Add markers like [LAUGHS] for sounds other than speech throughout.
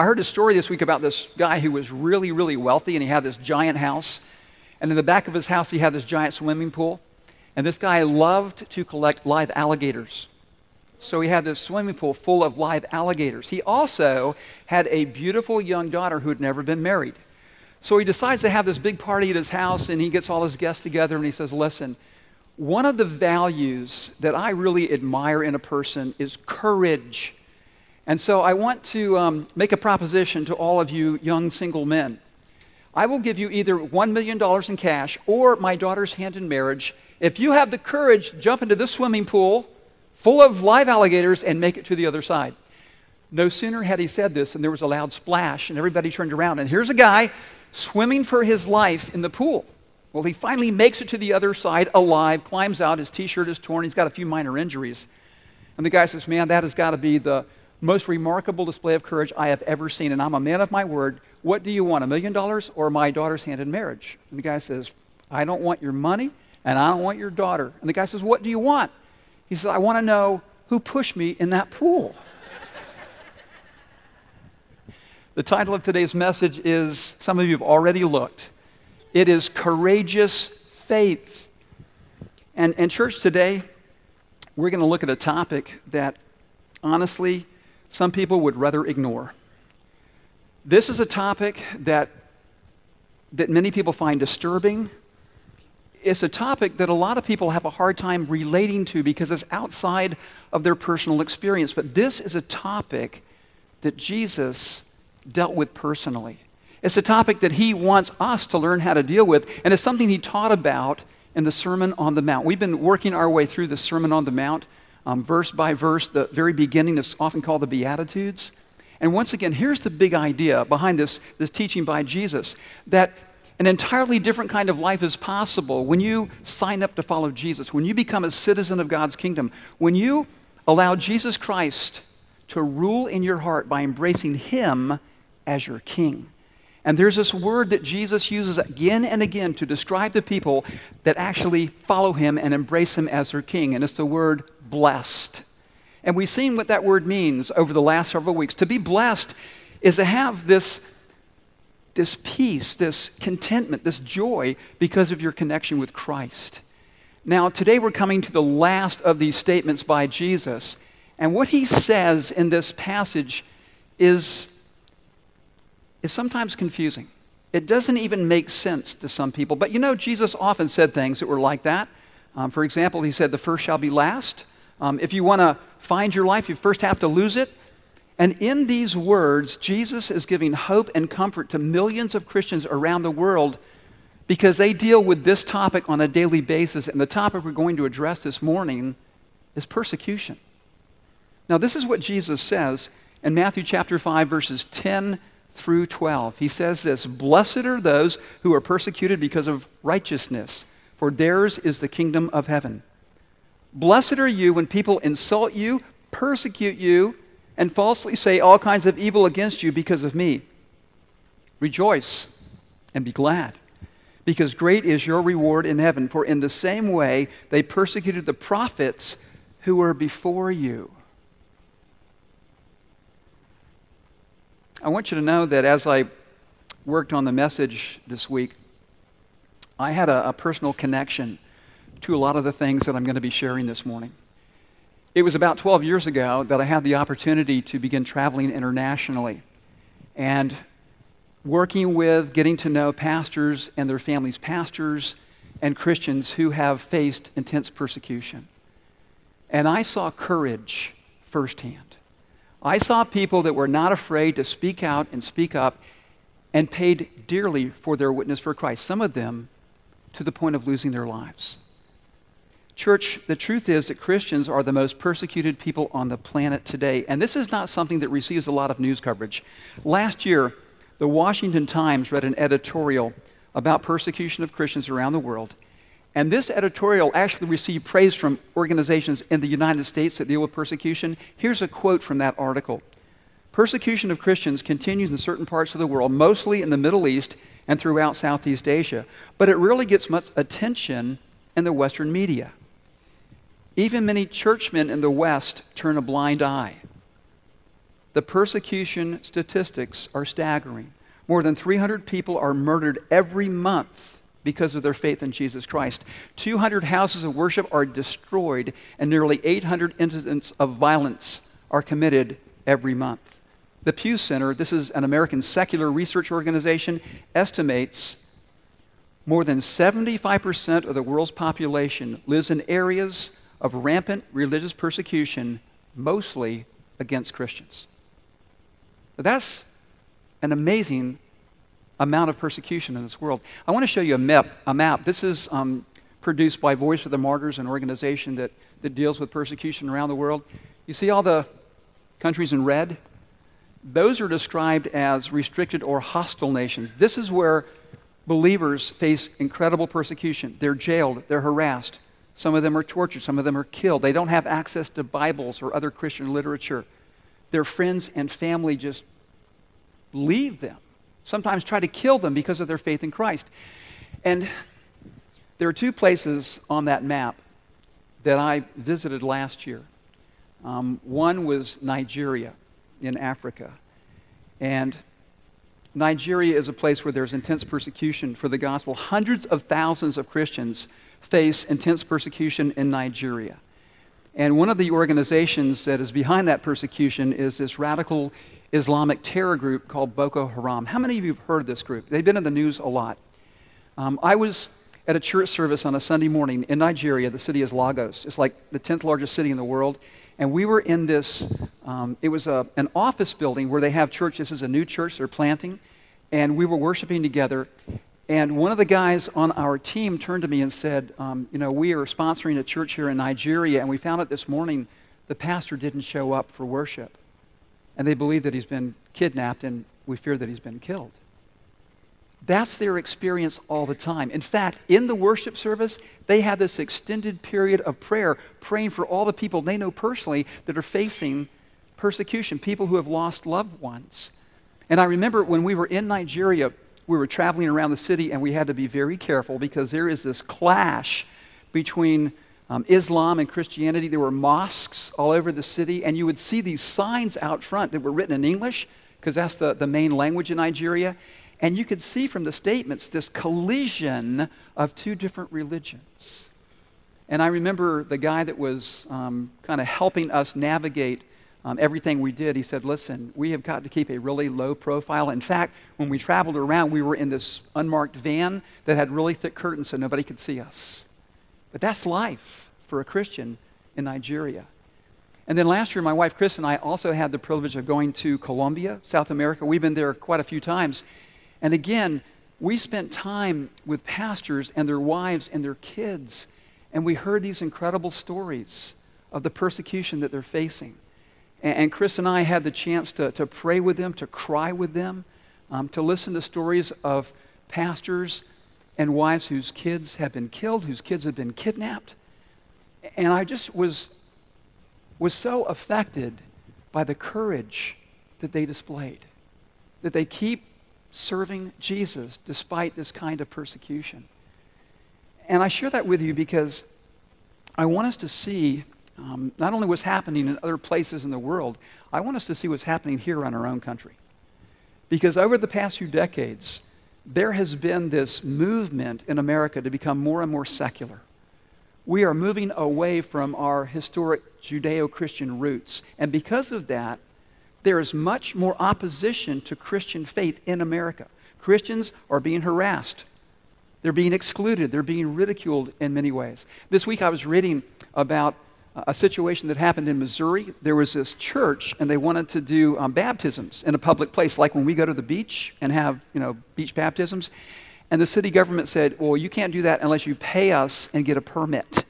I heard a story this week about this guy who was really, really wealthy, and he had this giant house. And in the back of his house, he had this giant swimming pool. And this guy loved to collect live alligators. So he had this swimming pool full of live alligators. He also had a beautiful young daughter who had never been married. So he decides to have this big party at his house, and he gets all his guests together, and he says, Listen, one of the values that I really admire in a person is courage. And so I want to um, make a proposition to all of you young single men. I will give you either $1 million in cash or my daughter's hand in marriage if you have the courage to jump into this swimming pool full of live alligators and make it to the other side. No sooner had he said this than there was a loud splash, and everybody turned around. And here's a guy swimming for his life in the pool. Well, he finally makes it to the other side alive, climbs out. His t shirt is torn. He's got a few minor injuries. And the guy says, Man, that has got to be the most remarkable display of courage I have ever seen. And I'm a man of my word. What do you want, a million dollars or my daughter's hand in marriage? And the guy says, I don't want your money and I don't want your daughter. And the guy says, What do you want? He says, I want to know who pushed me in that pool. [LAUGHS] The title of today's message is some of you have already looked. It is Courageous Faith. And in church today, we're going to look at a topic that honestly some people would rather ignore. This is a topic that, that many people find disturbing. It's a topic that a lot of people have a hard time relating to because it's outside of their personal experience. But this is a topic that Jesus dealt with personally. It's a topic that he wants us to learn how to deal with, and it's something he taught about in the Sermon on the Mount. We've been working our way through the Sermon on the Mount, um, verse by verse. The very beginning is often called the Beatitudes. And once again, here's the big idea behind this, this teaching by Jesus that an entirely different kind of life is possible when you sign up to follow Jesus, when you become a citizen of God's kingdom, when you allow Jesus Christ to rule in your heart by embracing Him as your king. And there's this word that Jesus uses again and again to describe the people that actually follow him and embrace him as their king, and it's the word blessed. And we've seen what that word means over the last several weeks. To be blessed is to have this, this peace, this contentment, this joy because of your connection with Christ. Now, today we're coming to the last of these statements by Jesus. And what he says in this passage is is sometimes confusing. It doesn't even make sense to some people. But you know, Jesus often said things that were like that. Um, for example, he said, The first shall be last. Um, if you want to find your life, you first have to lose it. And in these words, Jesus is giving hope and comfort to millions of Christians around the world because they deal with this topic on a daily basis. And the topic we're going to address this morning is persecution. Now, this is what Jesus says in Matthew chapter 5, verses 10 through 12. He says this Blessed are those who are persecuted because of righteousness, for theirs is the kingdom of heaven. Blessed are you when people insult you, persecute you, and falsely say all kinds of evil against you because of me. Rejoice and be glad, because great is your reward in heaven, for in the same way they persecuted the prophets who were before you. I want you to know that as I worked on the message this week, I had a, a, personal connection to a lot of the things that I'm going to be sharing this morning. It was about 12 years ago that I had the opportunity to begin traveling internationally and working with, getting to know pastors and their families, pastors and Christians who have faced intense persecution. And I saw courage firsthand. I saw people that were not afraid to speak out and speak up and paid dearly for their witness for Christ, some of them to the point of losing their lives. Church, the truth is that Christians are the most persecuted people on the planet today, and this is not something that receives a lot of news coverage. Last year, the Washington Times read an editorial about persecution of Christians around the world, and this editorial actually received praise from organizations in the United States that deal with persecution. Here's a quote from that article Persecution of Christians continues in certain parts of the world, mostly in the Middle East and throughout Southeast Asia, but it really gets much attention in the Western media. Even many churchmen in the West turn a blind eye. the persecution statistics are staggering. More than 300 people are murdered every month because of their faith in Jesus Christ. 200 houses of worship are destroyed, and nearly 800 incidents of violence are committed every month. The Pew Center, this is an American secular research organization, estimates more than 75% of the world's population lives in areas of rampant religious persecution, mostly against Christians. That's an amazing amount of persecution in this world. I want to show you a map. A map. This is um, produced by Voice of the Martyrs, an organization that, that deals with persecution around the world. You see all the countries in red? Those are described as restricted or hostile nations. This is where believers face incredible persecution. They're jailed, they're harassed. Some of them are tortured, some of them are killed. They don't have access to Bibles or other Christian literature. Their friends and family just leave them, sometimes try to kill them because of their faith in Christ. And there are two places on that map that I visited last year. Um, one was Nigeria in Africa. And Nigeria is a place where there's intense persecution for the gospel. Hundreds of thousands of Christians face intense persecution in Nigeria. And one of the organizations that is behind that persecution is this radical Islamic terror group called Boko Haram. How many of you have heard of this group? They've been in the news a lot. Um, I was at a church service on a Sunday morning in Nigeria. The city is Lagos. It's like the 10th largest city in the world. And we were in this, um, it was a, an office building where they have church. This is a new church they're planting. And we were worshiping together. And one of the guys on our team turned to me and said, um, You know, we are sponsoring a church here in Nigeria, and we found out this morning the pastor didn't show up for worship. And they believe that he's been kidnapped, and we fear that he's been killed. That's their experience all the time. In fact, in the worship service, they had this extended period of prayer, praying for all the people they know personally that are facing persecution, people who have lost loved ones. And I remember when we were in Nigeria, we were traveling around the city and we had to be very careful because there is this clash between um, Islam and Christianity. There were mosques all over the city, and you would see these signs out front that were written in English because that's the, the main language in Nigeria. And you could see from the statements this collision of two different religions. And I remember the guy that was um, kind of helping us navigate um, everything we did, he said, Listen, we have got to keep a really low profile. In fact, when we traveled around, we were in this unmarked van that had really thick curtains so nobody could see us. But that's life for a Christian in Nigeria. And then last year, my wife Chris and I also had the privilege of going to Colombia, South America. We've been there quite a few times. And again, we spent time with pastors and their wives and their kids, and we heard these incredible stories of the persecution that they're facing. And Chris and I had the chance to, to pray with them, to cry with them, um, to listen to stories of pastors and wives whose kids have been killed, whose kids have been kidnapped. And I just was, was so affected by the courage that they displayed, that they keep serving Jesus despite this kind of persecution. And I share that with you because I want us to see um, not only what's happening in other places in the world, I want us to see what's happening here in our own country. Because over the past few decades, there has been this movement in America to become more and more secular. We are moving away from our historic Judeo Christian roots. And because of that, there is much more opposition to Christian faith in America. Christians are being harassed, they're being excluded, they're being ridiculed in many ways. This week I was reading about a situation that happened in Missouri. There was this church, and they wanted to do um, baptisms in a public place, like when we go to the beach and have, you know, beach baptisms. And the city government said, well, you can't do that unless you pay us and get a permit.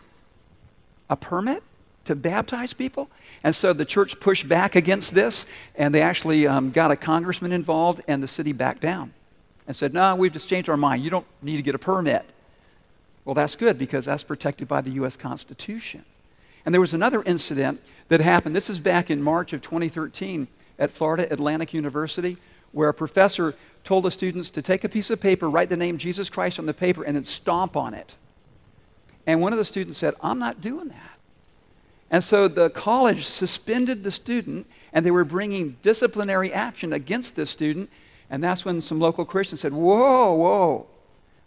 A permit to baptize people? And so the church pushed back against this, and they actually um, got a congressman involved, and the city backed down and said, no, we've just changed our mind. You don't need to get a permit. Well, that's good because that's protected by the U.S. Constitution. And there was another incident that happened. This is back in March of 2013 at Florida Atlantic University, where a professor told the students to take a piece of paper, write the name Jesus Christ on the paper, and then stomp on it. And one of the students said, I'm not doing that. And so the college suspended the student, and they were bringing disciplinary action against this student. And that's when some local Christians said, Whoa, whoa,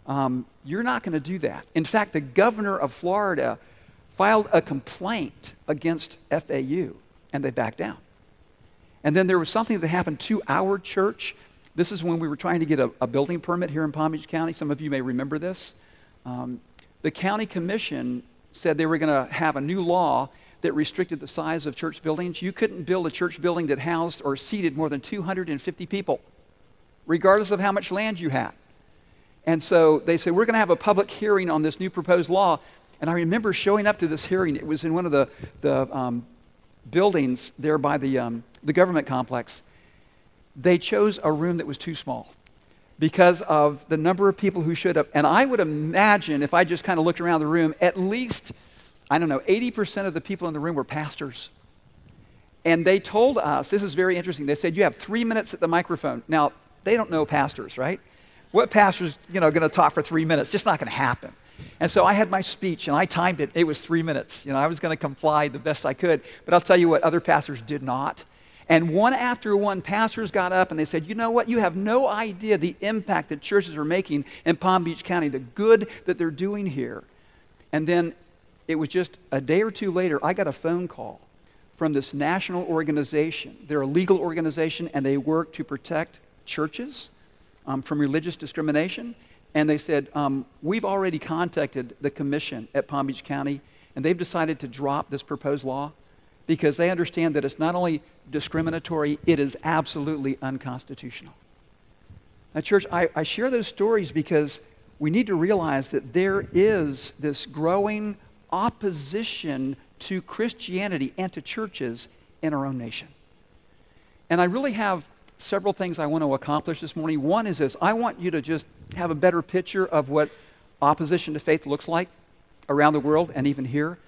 um, you're not going to do that. In fact, the governor of Florida filed a complaint against FAU, and they backed down. And then there was something that happened to our church. This is when we were trying to get a, a building permit here in Palm Beach County. Some of you may remember this. Um, the county commission said they were going to have a new law that restricted the size of church buildings. You couldn't build a church building that housed or seated more than 250 people, regardless of how much land you had. And so they said, We're going to have a public hearing on this new proposed law. And I remember showing up to this hearing. It was in one of the, the um, buildings there by the, um, the government complex. They chose a room that was too small because of the number of people who showed up. And I would imagine, if I just kind of looked around the room, at least, I don't know, 80% of the people in the room were pastors. And they told us, this is very interesting, they said, You have three minutes at the microphone. Now, they don't know pastors, right? What pastor's you know, going to talk for three minutes? Just not going to happen. And so I had my speech and I timed it. It was three minutes. You know, I was going to comply the best I could. But I'll tell you what, other pastors did not. And one after one, pastors got up and they said, You know what? You have no idea the impact that churches are making in Palm Beach County, the good that they're doing here. And then it was just a day or two later, I got a phone call from this national organization. They're a legal organization and they work to protect churches um, from religious discrimination. And they said, um, We've already contacted the commission at Palm Beach County, and they've decided to drop this proposed law because they understand that it's not only discriminatory, it is absolutely unconstitutional. Now, church, I, I share those stories because we need to realize that there is this growing opposition to Christianity and to churches in our own nation. And I really have several things I want to accomplish this morning. One is this I want you to just have a better picture of what opposition to faith looks like around the world and even here.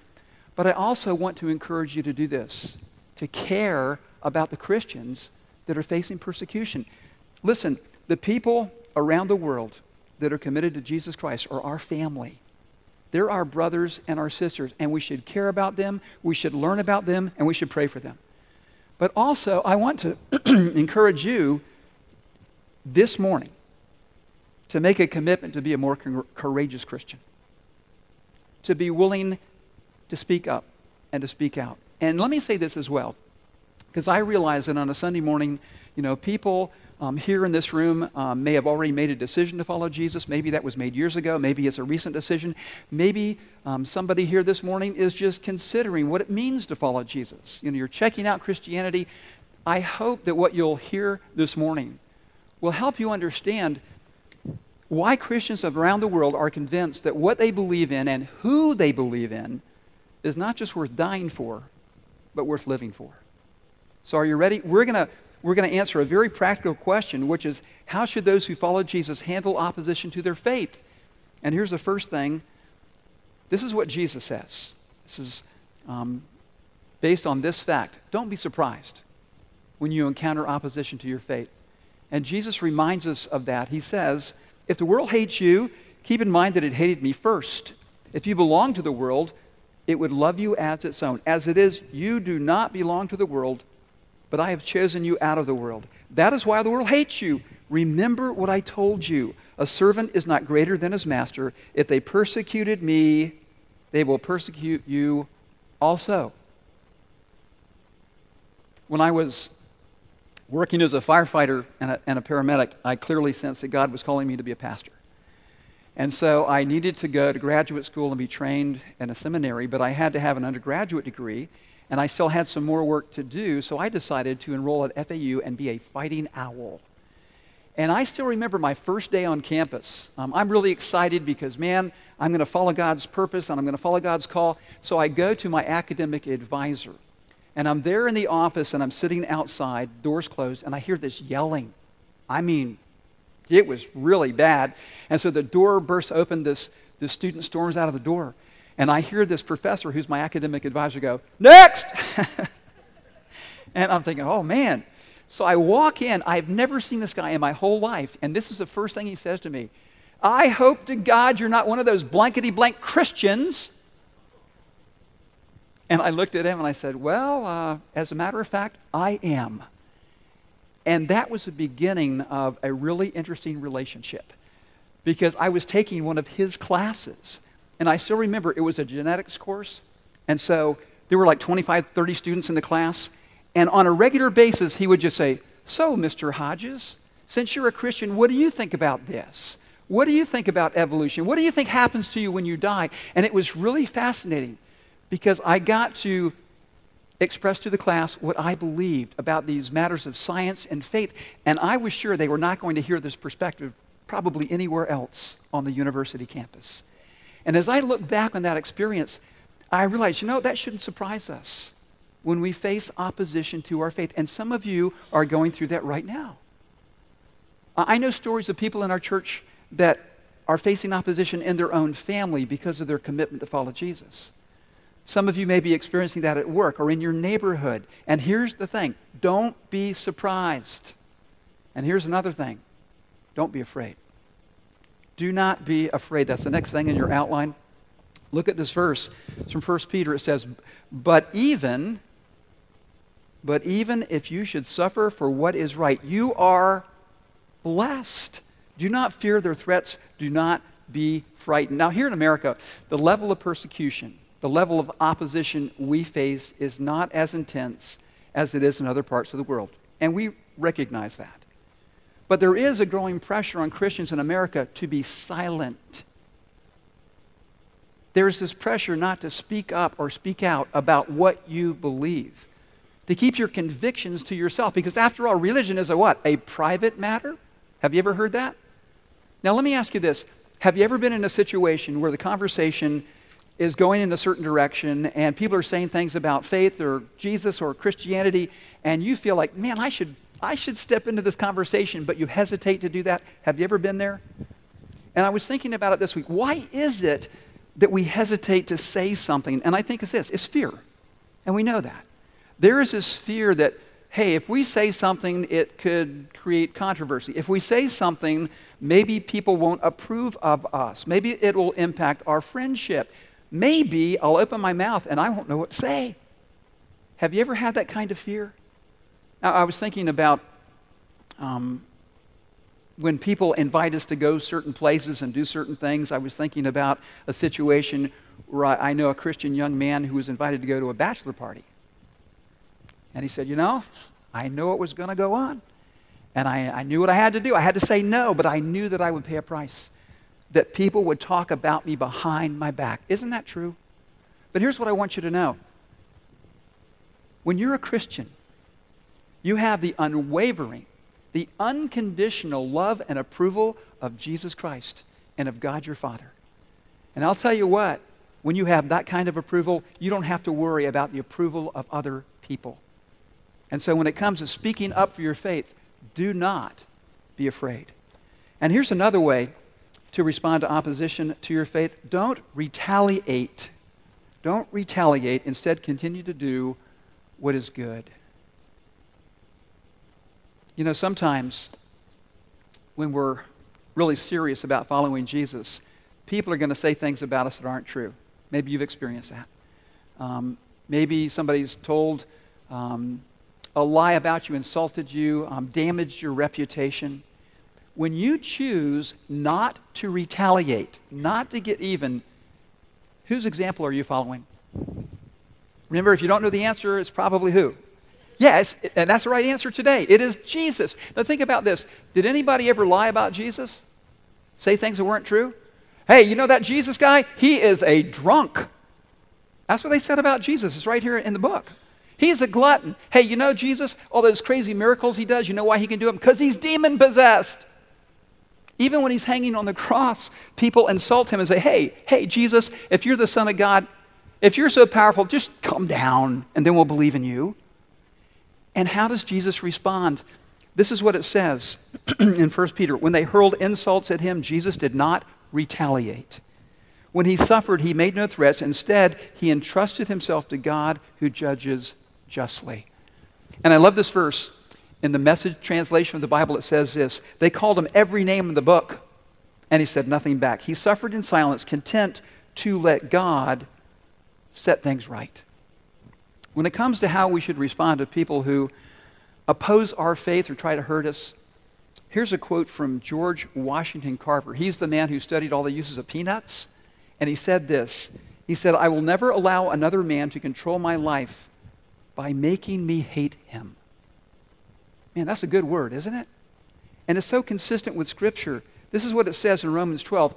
But I also want to encourage you to do this to care about the Christians that are facing persecution. Listen, the people around the world that are committed to Jesus Christ are our family. They're our brothers and our sisters, and we should care about them, we should learn about them, and we should pray for them. But also, I want to [CLEARS THROAT] encourage you this morning to make a commitment to be a more courageous Christian, to be willing to speak up and to speak out. And let me say this as well, because I realize that on a Sunday morning, you know, people um, here in this room um, may have already made a decision to follow Jesus. Maybe that was made years ago. Maybe it's a recent decision. Maybe um, somebody here this morning is just considering what it means to follow Jesus. You know, you're checking out Christianity. I hope that what you'll hear this morning will help you understand why Christians around the world are convinced that what they believe in and who they believe in is not just worth dying for, but worth living for. So, are you ready? We're going to we're going to answer a very practical question, which is how should those who follow Jesus handle opposition to their faith? And here's the first thing this is what Jesus says. This is um, based on this fact. Don't be surprised when you encounter opposition to your faith. And Jesus reminds us of that. He says, If the world hates you, keep in mind that it hated me first. If you belong to the world, it would love you as its own. As it is, you do not belong to the world, but I have chosen you out of the world. That is why the world hates you. Remember what I told you. A servant is not greater than his master. If they persecuted me, they will persecute you also. When I was working as a firefighter and a, and a paramedic, I clearly sensed that God was calling me to be a pastor. And so I needed to go to graduate school and be trained in a seminary, but I had to have an undergraduate degree, and I still had some more work to do, so I decided to enroll at FAU and be a fighting owl. And I still remember my first day on campus. Um, I'm really excited because, man, I'm going to follow God's purpose and I'm going to follow God's call. So I go to my academic advisor. And I'm there in the office and I'm sitting outside, doors closed, and I hear this yelling. I mean, it was really bad. And so the door bursts open, this, this student storms out of the door. And I hear this professor, who's my academic advisor, go, Next! [LAUGHS] and I'm thinking, oh man. So I walk in. I've never seen this guy in my whole life. And this is the first thing he says to me I hope to God you're not one of those blankety blank Christians. And I looked at him and I said, Well, uh, as a matter of fact, I am. And that was the beginning of a really interesting relationship because I was taking one of his classes. And I still remember it was a genetics course. And so there were like 25, 30 students in the class. And on a regular basis, he would just say, So, Mr. Hodges, since you're a Christian, what do you think about this? What do you think about evolution? What do you think happens to you when you die? And it was really fascinating because I got to express to the class what I believed about these matters of science and faith, and I was sure they were not going to hear this perspective probably anywhere else on the university campus. And as I look back on that experience, I realize, you know, that shouldn't surprise us when we face opposition to our faith. And some of you are going through that right now. I know stories of people in our church that are facing opposition in their own family because of their commitment to follow Jesus. Some of you may be experiencing that at work or in your neighborhood. And here's the thing don't be surprised. And here's another thing don't be afraid. Do not be afraid. That's the next thing in your outline. Look at this verse. It's from 1 Peter. It says, But even, but even if you should suffer for what is right, you are blessed. Do not fear their threats. Do not be frightened. Now, here in America, the level of persecution the level of opposition we face is not as intense as it is in other parts of the world. And we recognize that. But there is a growing pressure on Christians in America to be silent. There's this pressure not to speak up or speak out about what you believe, to keep your convictions to yourself. Because after all, religion is a what? A private matter? Have you ever heard that? Now, let me ask you this. Have you ever been in a situation where the conversation is going in a certain direction and people are saying things about faith or Jesus or Christianity and you feel like, man, I should, I should step into this conversation, but you hesitate to do that. Have you ever been there? And I was thinking about it this week. Why is it that we hesitate to say something? And I think it's this it's fear. And we know that. There is this fear that, hey, if we say something, it could create controversy. If we say something, maybe people won't approve of us. Maybe it will impact our friendship maybe I'll open my mouth and I won't know what to say. Have you ever had that kind of fear? I was thinking about um, when people invite us to go certain places and do certain things. I was thinking about a situation where I, I know a Christian young man who was invited to go to a bachelor party. And he said, You know, I know it was going to go on. And I, I knew what I had to do. I had to say no, but I knew that I would pay a price that people would talk about me behind my back. Isn't that true? But here's what I want you to know when you're a Christian, you have the unwavering, the unconditional love and approval of Jesus Christ and of God your Father. And I'll tell you what, when you have that kind of approval, you don't have to worry about the approval of other people. And so when it comes to speaking up for your faith, do not be afraid. And here's another way to respond to opposition to your faith, don't retaliate. Don't retaliate. Instead, continue to do what is good. You know, sometimes when we're really serious about following Jesus, people are going to say things about us that aren't true. Maybe you've experienced that. Um, maybe somebody's told um, a lie about you, insulted you, um, damaged your reputation when you choose not to retaliate, not to get even, whose example are you following? Remember, if you don't know the answer, it's probably who? Yes, and that's the right answer today. It is Jesus. Now think about this. Did anybody ever lie about Jesus? Say things that weren't true? Hey, you know that Jesus guy? He is a drunk. That's what they said about Jesus. It's right here in the book. He's a glutton. Hey, you know Jesus? All those crazy miracles he does, you know why he can do them? Because he's demon possessed. Even when he's hanging on the cross, people insult him and say, Hey, hey, Jesus, if you're the Son of God, if you're so powerful, just come down and then we'll believe in you. And how does Jesus respond? This is what it says [CLEARS THROAT] in 1 Peter. When they hurled insults at him, Jesus did not retaliate. When he suffered, he made no threats. Instead, he entrusted himself to God who judges justly. And I love this verse in the message translation of the Bible, it says this They called him every name in the book, and he said nothing back. He suffered in silence, content to let God set things right. When it comes to how we should respond to people who oppose our faith or try to hurt us, here's a quote from George Washington Carver. He's the man who studied all the uses of peanuts. And he said this He said, I will never allow another man to control my life by making me hate him. Man, that's a good word, isn't it? And it's so consistent with Scripture. This is what it says in Romans 12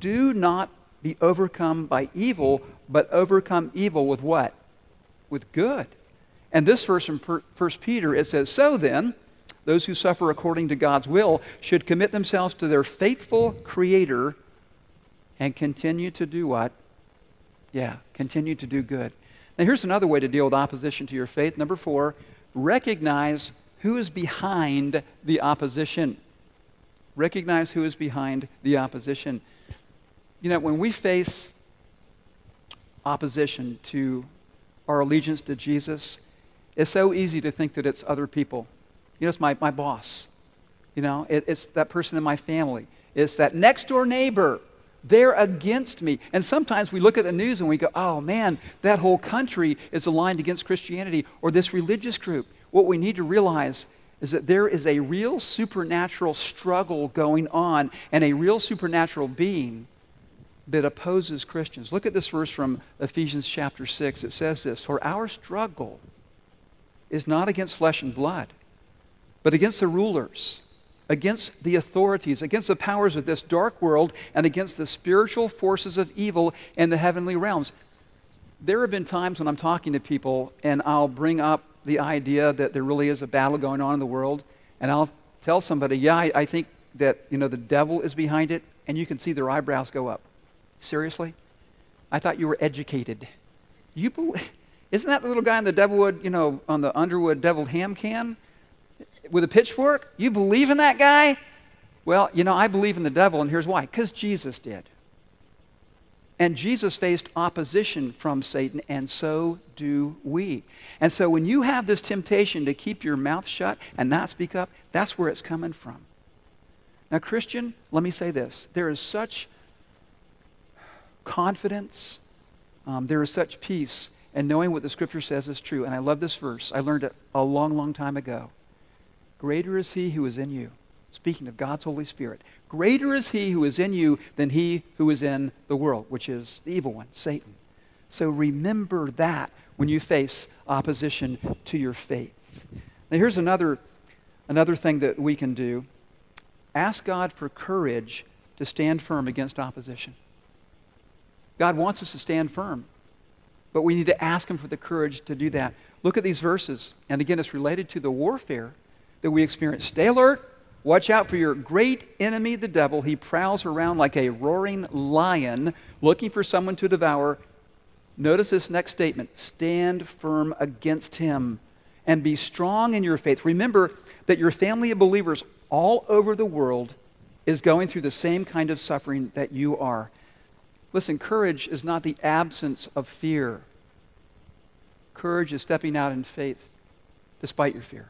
Do not be overcome by evil, but overcome evil with what? With good. And this verse from 1 Peter, it says, So then, those who suffer according to God's will should commit themselves to their faithful Creator and continue to do what? Yeah, continue to do good. Now, here's another way to deal with opposition to your faith. Number four, recognize who is behind the opposition. Recognize who is behind the opposition. You know, when we face opposition to our allegiance to Jesus, it's so easy to think that it's other people. You know, it's my, my boss. You know, it, it's that person in my family. It's that next door neighbor. They're against me. And sometimes we look at the news and we go, oh man, that whole country is aligned against Christianity or this religious group. What we need to realize is that there is a real supernatural struggle going on and a real supernatural being that opposes Christians. Look at this verse from Ephesians chapter 6. It says this For our struggle is not against flesh and blood, but against the rulers, against the authorities, against the powers of this dark world, and against the spiritual forces of evil in the heavenly realms. There have been times when I'm talking to people and I'll bring up the idea that there really is a battle going on in the world, and I'll tell somebody, yeah, I, I think that you know the devil is behind it, and you can see their eyebrows go up. Seriously? I thought you were educated. You believe? Isn't that the little guy in the Devilwood, you know, on the Underwood deviled ham can with a pitchfork? You believe in that guy? Well, you know, I believe in the devil, and here's why. Because Jesus did. And Jesus faced opposition from Satan, and so do we. And so when you have this temptation to keep your mouth shut and not speak up, that's where it's coming from. Now, Christian, let me say this there is such confidence, um, there is such peace and knowing what the scripture says is true. And I love this verse. I learned it a long, long time ago. Greater is he who is in you. Speaking of God's Holy Spirit. Greater is he who is in you than he who is in the world, which is the evil one, Satan. So remember that when you face opposition to your faith. Now, here's another, another thing that we can do ask God for courage to stand firm against opposition. God wants us to stand firm. But we need to ask Him for the courage to do that. Look at these verses. And again, it's related to the warfare that we experience. Stay alert. Watch out for your great enemy, the devil. He prowls around like a roaring lion looking for someone to devour. Notice this next statement stand firm against him and be strong in your faith. Remember that your family of believers all over the world is going through the same kind of suffering that you are. Listen, courage is not the absence of fear. Courage is stepping out in faith despite your fear.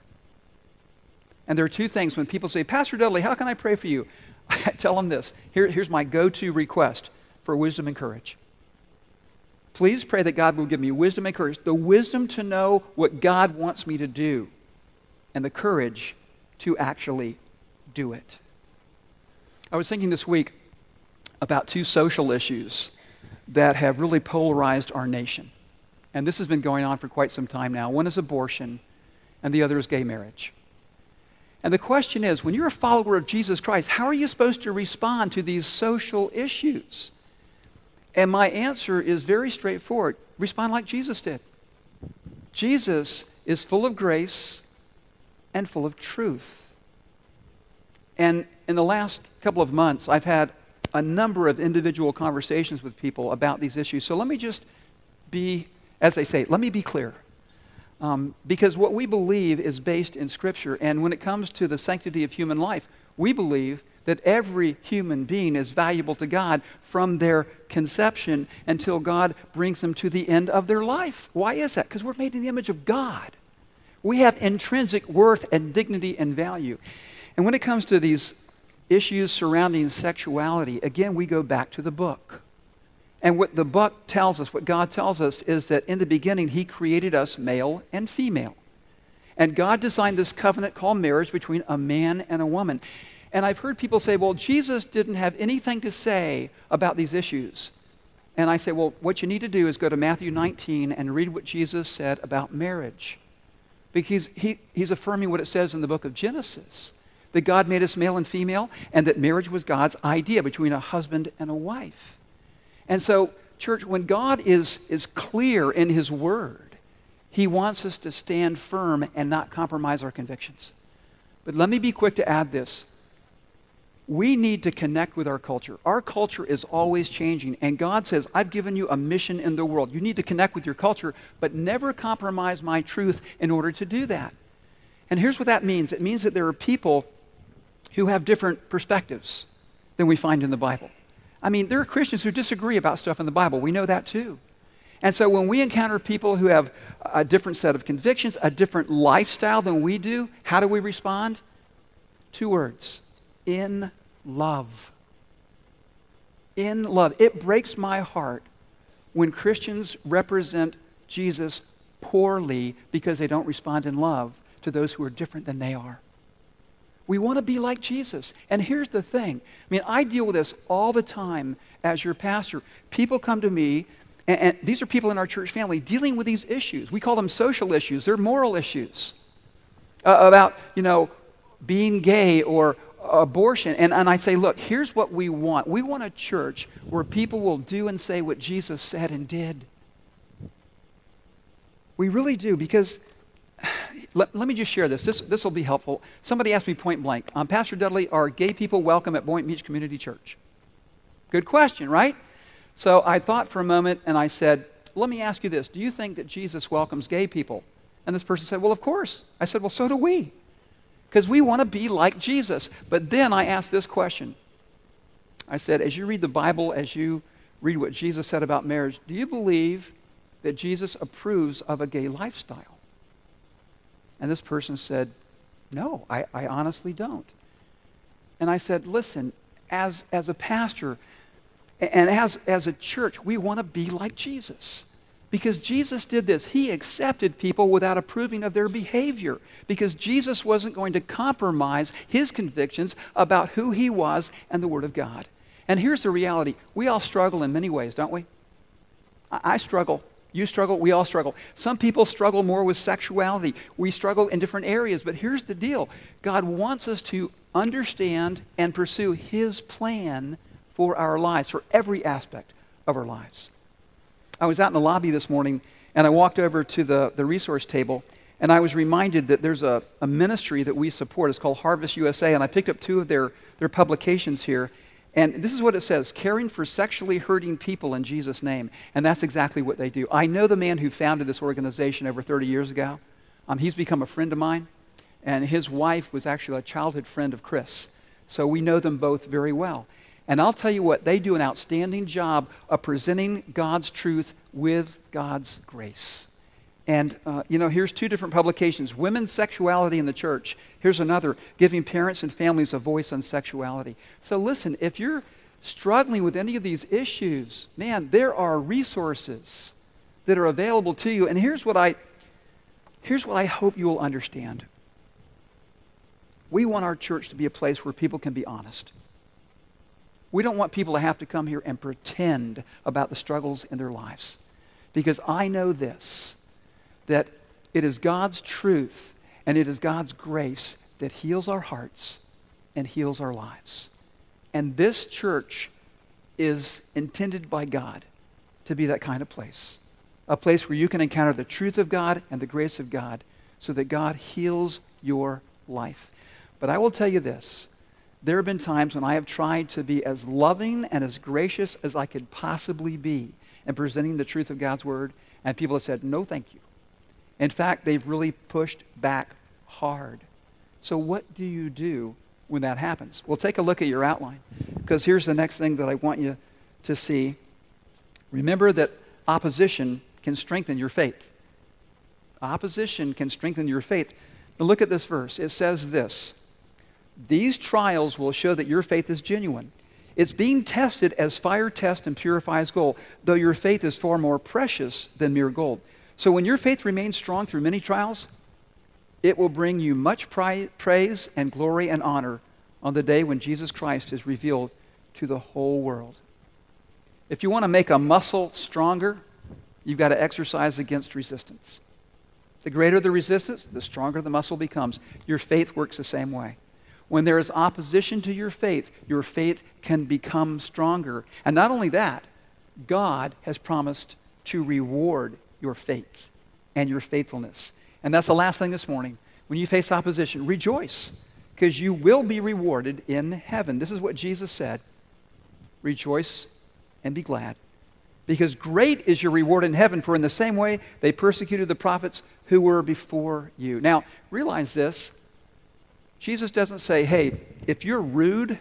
And there are two things when people say, Pastor Dudley, how can I pray for you? [LAUGHS] I tell them this. Here, here's my go to request for wisdom and courage. Please pray that God will give me wisdom and courage, the wisdom to know what God wants me to do, and the courage to actually do it. I was thinking this week about two social issues that have really polarized our nation. And this has been going on for quite some time now. One is abortion, and the other is gay marriage. And the question is when you're a follower of Jesus Christ, how are you supposed to respond to these social issues? And my answer is very straightforward respond like Jesus did. Jesus is full of grace and full of truth. And in the last couple of months, I've had a number of individual conversations with people about these issues. So let me just be, as they say, let me be clear. Um, because what we believe is based in Scripture. And when it comes to the sanctity of human life, we believe that every human being is valuable to God from their conception until God brings them to the end of their life. Why is that? Because we're made in the image of God. We have intrinsic worth and dignity and value. And when it comes to these issues surrounding sexuality, again, we go back to the book. And what the book tells us, what God tells us, is that in the beginning, He created us male and female. And God designed this covenant called marriage between a man and a woman. And I've heard people say, well, Jesus didn't have anything to say about these issues. And I say, well, what you need to do is go to Matthew 19 and read what Jesus said about marriage. Because he, he's affirming what it says in the book of Genesis that God made us male and female, and that marriage was God's idea between a husband and a wife. And so, church, when God is, is clear in His Word, He wants us to stand firm and not compromise our convictions. But let me be quick to add this. We need to connect with our culture. Our culture is always changing, and God says, I've given you a mission in the world. You need to connect with your culture, but never compromise my truth in order to do that. And here's what that means it means that there are people who have different perspectives than we find in the Bible. I mean, there are Christians who disagree about stuff in the Bible. We know that too. And so when we encounter people who have a different set of convictions, a different lifestyle than we do, how do we respond? Two words in love. In love. It breaks my heart when Christians represent Jesus poorly because they don't respond in love to those who are different than they are. We want to be like Jesus. And here's the thing I mean, I deal with this all the time as your pastor. People come to me, and, and, these are people in our church family dealing with these issues. We call them social issues, they're moral issues uh, about, you know, being gay or abortion. And, and I say, look, here's what we want. We want a church where people will do and say what Jesus said and did. We really do because let, let me just share this. This will be helpful. Somebody asked me point blank, um, Pastor Dudley, are gay people welcome at Boynton Beach Community Church? Good question, right? So I thought for a moment and I said, let me ask you this. Do you think that Jesus welcomes gay people? And this person said, well, of course. I said, well, so do we. Because we want to be like Jesus. But then I asked this question. I said, as you read the Bible, as you read what Jesus said about marriage, do you believe that Jesus approves of a gay lifestyle? And this person said, No, I, I honestly don't. And I said, Listen, as, as a pastor and as, as a church, we want to be like Jesus. Because Jesus did this. He accepted people without approving of their behavior. Because Jesus wasn't going to compromise his convictions about who he was and the Word of God. And here's the reality we all struggle in many ways, don't we? I, I struggle you struggle, we all struggle. Some people struggle more with sexuality. We struggle in different areas, but here's the deal God wants us to understand and pursue His plan for our lives, for every aspect of our lives. I was out in the lobby this morning and I walked over to the, the resource table and I was reminded that there's a, a ministry that we support. It's called Harvest USA, and I picked up two of their, their publications here. And this is what it says caring for sexually hurting people in Jesus' name. And that's exactly what they do. I know the man who founded this organization over 30 years ago. Um, he's become a friend of mine. And his wife was actually a childhood friend of Chris. So we know them both very well. And I'll tell you what, they do an outstanding job of presenting God's truth with God's grace. And, uh, you know, here's two different publications Women's Sexuality in the Church. Here's another, Giving Parents and Families a Voice on Sexuality. So, listen, if you're struggling with any of these issues, man, there are resources that are available to you. And here's what I, here's what I hope you will understand. We want our church to be a place where people can be honest. We don't want people to have to come here and pretend about the struggles in their lives. Because I know this that it is God's truth and it is God's grace that heals our hearts and heals our lives. And this church is intended by God to be that kind of place a place where you can encounter the truth of God and the grace of God so that God heals your life. But I will tell you this there have been times when I have tried to be as loving and as gracious as I could possibly be in presenting the truth of God's word, and people have said, No, thank you. In fact, they've really pushed back hard. So, what do you do when that happens? Well, take a look at your outline, because here's the next thing that I want you to see. Remember that opposition can strengthen your faith. Opposition can strengthen your faith. Now, look at this verse. It says this These trials will show that your faith is genuine. It's being tested as fire tests and purifies gold, though your faith is far more precious than mere gold. So when your faith remains strong through many trials, it will bring you much pri- praise and glory and honor on the day when Jesus Christ is revealed to the whole world. If you want to make a muscle stronger, you've got to exercise against resistance. The greater the resistance, the stronger the muscle becomes. Your faith works the same way. When there is opposition to your faith, your faith can become stronger. And not only that, God has promised to reward your faith and your faithfulness. And that's the last thing this morning. When you face opposition, rejoice because you will be rewarded in heaven. This is what Jesus said Rejoice and be glad. Because great is your reward in heaven, for in the same way they persecuted the prophets who were before you. Now, realize this Jesus doesn't say, hey, if you're rude,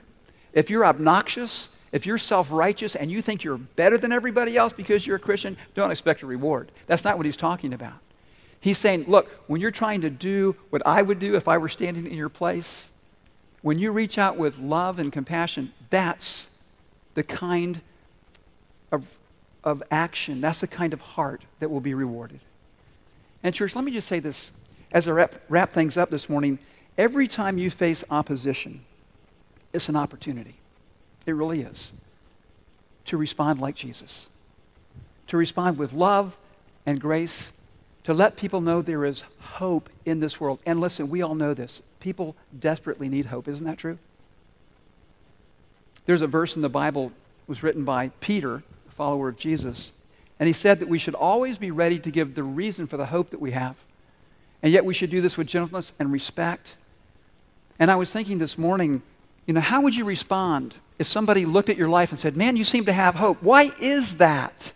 if you're obnoxious, if you're self righteous and you think you're better than everybody else because you're a Christian, don't expect a reward. That's not what he's talking about. He's saying, look, when you're trying to do what I would do if I were standing in your place, when you reach out with love and compassion, that's the kind of, of action, that's the kind of heart that will be rewarded. And, church, let me just say this as I wrap, wrap things up this morning. Every time you face opposition, it's an opportunity. It really is. To respond like Jesus. To respond with love and grace. To let people know there is hope in this world. And listen, we all know this. People desperately need hope. Isn't that true? There's a verse in the Bible was written by Peter, a follower of Jesus, and he said that we should always be ready to give the reason for the hope that we have. And yet we should do this with gentleness and respect and I was thinking this morning, you know, how would you respond if somebody looked at your life and said, Man, you seem to have hope? Why is that?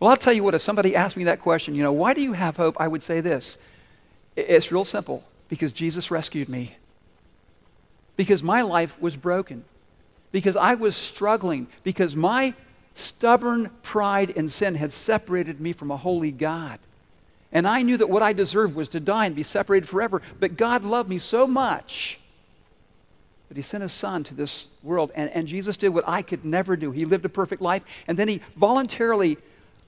Well, I'll tell you what, if somebody asked me that question, you know, why do you have hope? I would say this it's real simple because Jesus rescued me. Because my life was broken. Because I was struggling. Because my stubborn pride and sin had separated me from a holy God. And I knew that what I deserved was to die and be separated forever. But God loved me so much that He sent His Son to this world. And, and Jesus did what I could never do. He lived a perfect life. And then He voluntarily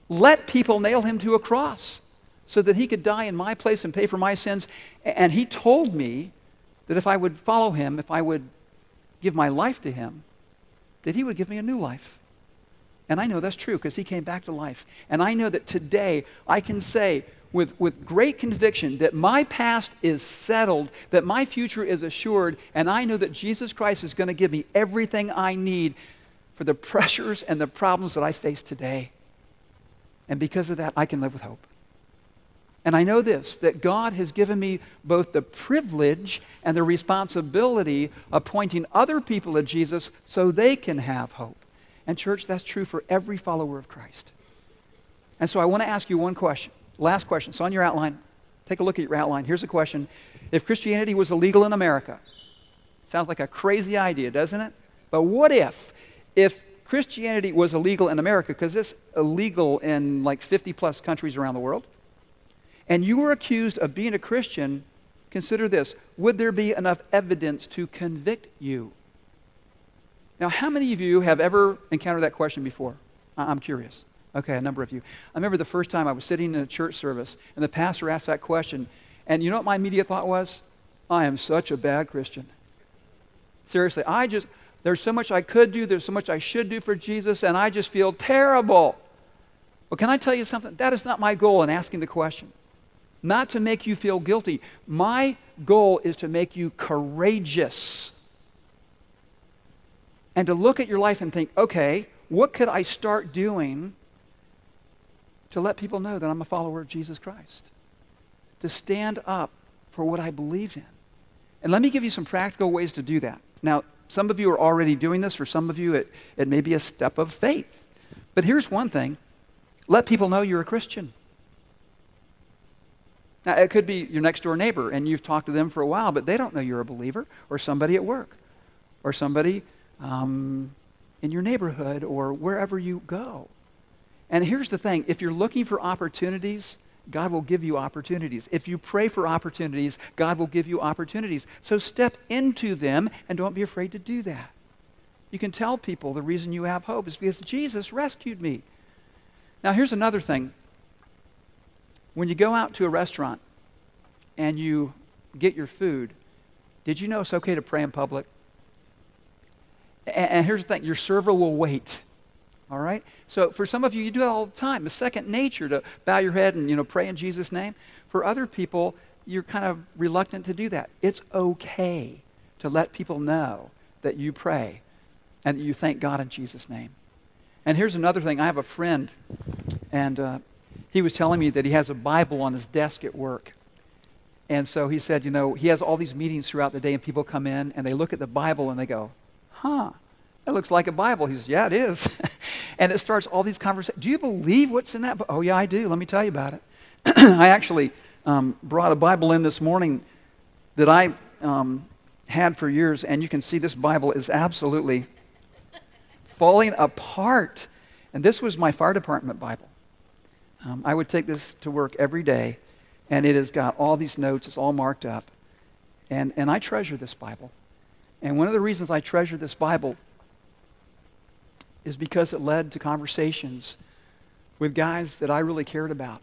let people nail Him to a cross so that He could die in my place and pay for my sins. And He told me that if I would follow Him, if I would give my life to Him, that He would give me a new life. And I know that's true because He came back to life. And I know that today I can say, with, with great conviction that my past is settled, that my future is assured, and I know that Jesus Christ is going to give me everything I need for the [LAUGHS] pressures and the problems that I face today. And because of that, I can live with hope. And I know this that God has given me both the privilege and the responsibility of pointing other people to Jesus so they can have hope. And, church, that's true for every follower of Christ. And so I want to ask you one question Last question. So on your outline, take a look at your outline. Here's a question. If Christianity was illegal in America, sounds like a crazy idea, doesn't it? But what if, if Christianity was illegal in America, because it's illegal in like 50 plus countries around the world, and you were accused of being a Christian, consider this would there be enough evidence to convict you? Now, how many of you have ever encountered that question before? I'm curious. Okay, a number of you. I remember the first time I was sitting in a church service and the pastor asked that question. And you know what my immediate thought was? I am such a bad Christian. Seriously, I just, there's so much I could do, there's so much I should do for Jesus, and I just feel terrible. Well, can I tell you something? That is not my goal in asking the question. Not to make you feel guilty. My goal is to make you courageous. And to look at your life and think, okay, what could I start doing to let people know that I'm a follower of Jesus Christ, to stand up for what I believe in. And let me give you some practical ways to do that. Now, some of you are already doing this. For some of you, it, it may be a step of faith. But here's one thing let people know you're a Christian. Now, it could be your next door neighbor, and you've talked to them for a while, but they don't know you're a believer, or somebody at work, or somebody um, in your neighborhood, or wherever you go. And here's the thing if you're looking for opportunities, God will give you opportunities. If you pray for opportunities, God will give you opportunities. So step into them and don't be afraid to do that. You can tell people the reason you have hope is because Jesus rescued me. Now, here's another thing. When you go out to a restaurant and you get your food, did you know it's okay to pray in public? And, here's the thing your server will wait. All right? So for some of you, you do that all the time. It's second nature to bow your head and you know pray in Jesus' name. For other people, you're kind of reluctant to do that. It's okay to let people know that you pray and that you thank God in Jesus' name. And here's another thing. I have a friend, and uh, he was telling me that he has a Bible on his desk at work. And so he said, you know, he has all these meetings throughout the day, and people come in and they look at the Bible and they go, huh, that looks like a Bible. He says, yeah, it is. [LAUGHS] and it starts all these conversations. Do you believe what's in that book? Oh, yeah, I do. Let me tell you about it. [CLEARS THROAT] I actually um, brought a Bible in this morning that I um, had for years, and you can see this Bible is absolutely falling apart. And this was my fire department Bible. Um, I would take this to work every day, and it has got all these notes. It's all marked up. And, and I treasure this Bible. And one of the reasons I treasure this Bible is because it led to conversations with guys that I really cared about,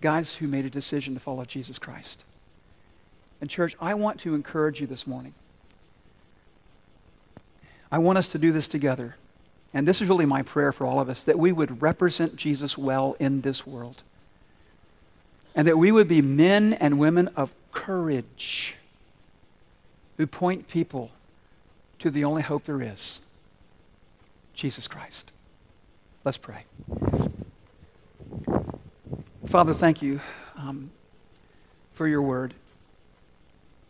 guys who made a decision to follow Jesus Christ. And, church, I want to encourage you this morning. I want us to do this together. And this is really my prayer for all of us that we would represent Jesus well in this world. And that we would be men and women of courage who point people to the only hope there is Jesus Christ. Let's pray. Father, thank you um, for your word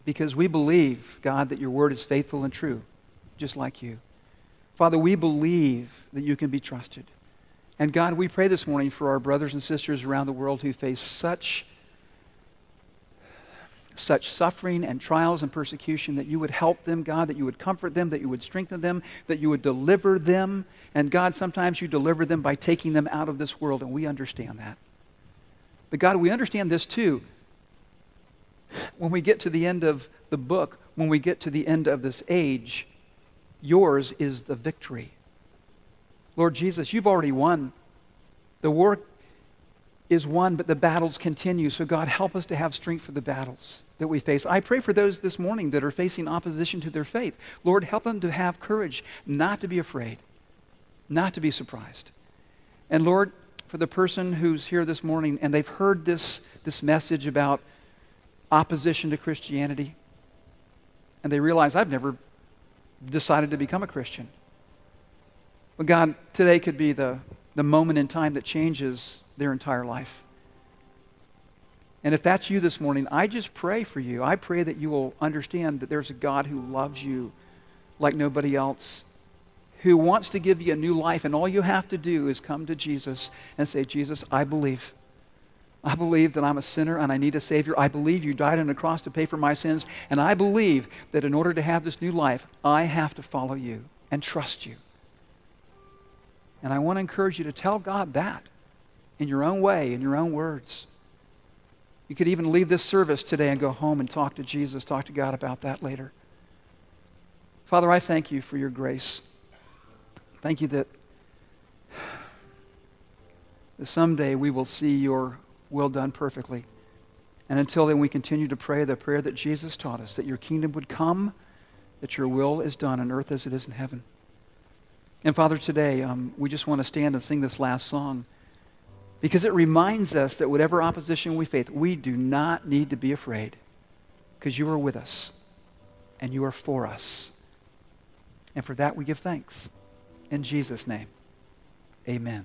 because we believe, God, that your word is faithful and true, just like you. Father, we believe that you can be trusted. And God, we pray this morning for our brothers and sisters around the world who face such such suffering and trials and persecution that you would help them, God, that you would comfort them, that you would strengthen them, that you would deliver them. And God, sometimes you deliver them by taking them out of this world, and we understand that. But God, we understand this too. When we get to the end of the book, when we get to the end of this age, Yours is the victory. Lord Jesus, you've already won. The war is won, but the battles continue. So, God, help us to have strength for the battles that we face. I pray for those this morning that are facing opposition to their faith. Lord, help them to have courage, not to be afraid, not to be surprised. And, Lord, for the person who's here this morning and they've heard this, this message about opposition to Christianity, and they realize, I've never decided to become a Christian. But God, today could be the, the moment in time that changes their entire life. And if that's you this morning, I just pray for you. I pray that you will understand that there's a God who loves you like nobody else, who wants to give you a new life. And all you have to do is come to Jesus and say, Jesus, I believe. I believe that I'm a sinner and I need a Savior. I believe you died on the cross to pay for my sins. And I believe that in order to have this new life, I have to follow you and trust you. And I want to encourage you to tell God that in your own way, in your own words. You could even leave this service today and go home and talk to Jesus, talk to God about that later. Father, I thank you for your grace. Thank you that, that someday we will see your will done perfectly. And until then, we continue to pray the prayer that Jesus taught us that your kingdom would come, that your will is done on earth as it is in heaven. And Father, today, um, we just want to stand and sing this last song because it reminds us that whatever opposition we face, we do not need to be afraid because you are with us and you are for us. And for that, we give thanks. In Jesus' name, amen.